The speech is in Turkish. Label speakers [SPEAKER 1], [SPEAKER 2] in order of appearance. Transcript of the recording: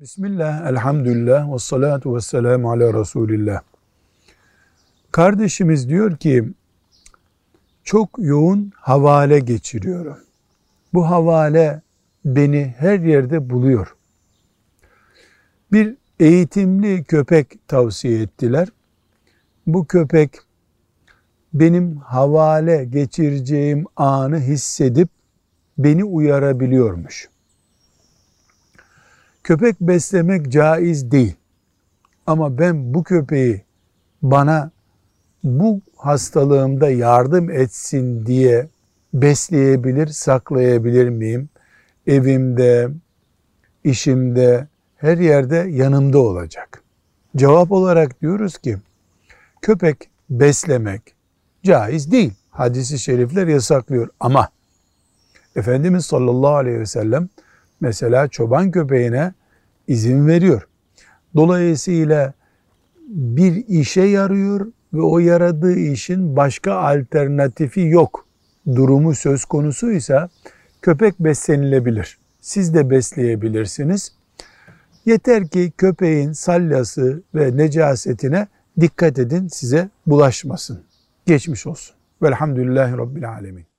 [SPEAKER 1] Bismillah, elhamdülillah ve salatu ve selamu ala Resulillah. Kardeşimiz diyor ki, çok yoğun havale geçiriyorum. Bu havale beni her yerde buluyor. Bir eğitimli köpek tavsiye ettiler. Bu köpek benim havale geçireceğim anı hissedip beni uyarabiliyormuş. Köpek beslemek caiz değil. Ama ben bu köpeği bana bu hastalığımda yardım etsin diye besleyebilir, saklayabilir miyim? Evimde, işimde, her yerde yanımda olacak. Cevap olarak diyoruz ki köpek beslemek caiz değil. Hadisi şerifler yasaklıyor ama Efendimiz sallallahu aleyhi ve sellem mesela çoban köpeğine izin veriyor. Dolayısıyla bir işe yarıyor ve o yaradığı işin başka alternatifi yok durumu söz konusuysa köpek beslenilebilir. Siz de besleyebilirsiniz. Yeter ki köpeğin salyası ve necasetine dikkat edin size bulaşmasın. Geçmiş olsun. Velhamdülillahi Rabbil Alemin.